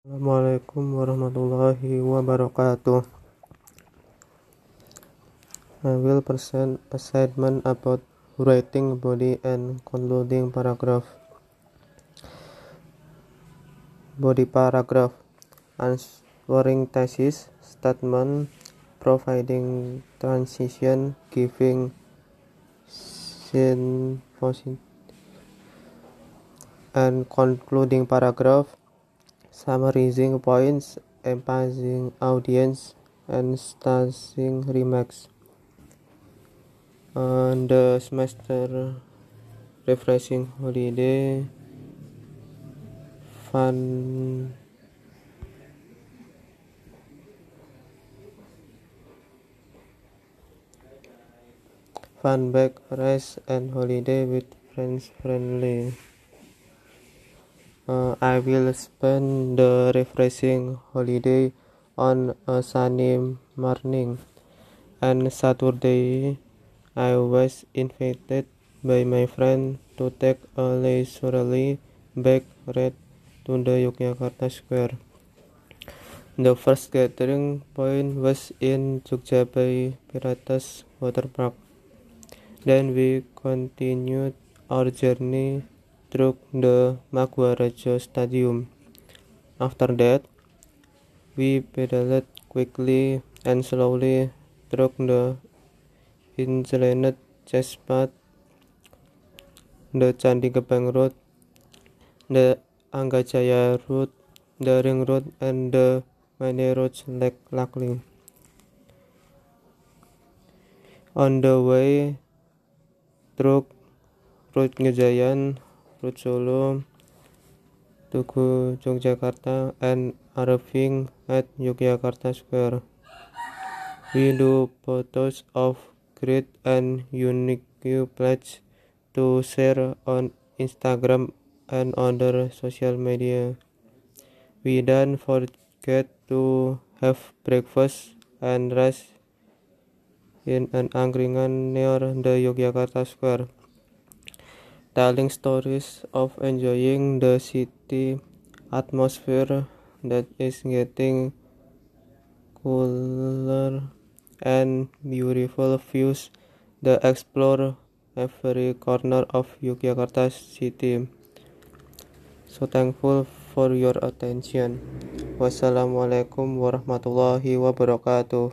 Assalamualaikum warahmatullahi wabarakatuh. I will present a statement about writing body and concluding paragraph. Body paragraph answering thesis statement providing transition giving synopsis and concluding paragraph summarizing points, emphasizing audience, and starting remarks. On the semester refreshing holiday, fun fun back rest and holiday with friends friendly. Uh, I will spend the refreshing holiday on a sunny morning. And Saturday, I was invited by my friend to take a leisurely bike ride to the Yogyakarta Square. The first gathering point was in Jogja Bay Pirates Water Park. Then we continued our journey through the Maguarajo Stadium. After that, we pedaled quickly and slowly through the inclined chest path, the Candi Gebang Road, the Anggajaya Road, the Ring Road, and the many roads like Lakling. On the way through Road Ngejayan, Road Solo, Tugu Yogyakarta, and arriving at Yogyakarta Square. We do photos of great and unique places to share on Instagram and other social media. We don't forget to have breakfast and rest in an angkringan near the Yogyakarta Square telling stories of enjoying the city atmosphere that is getting cooler and beautiful views that explore every corner of Yogyakarta city. So thankful for your attention. Wassalamualaikum warahmatullahi wabarakatuh.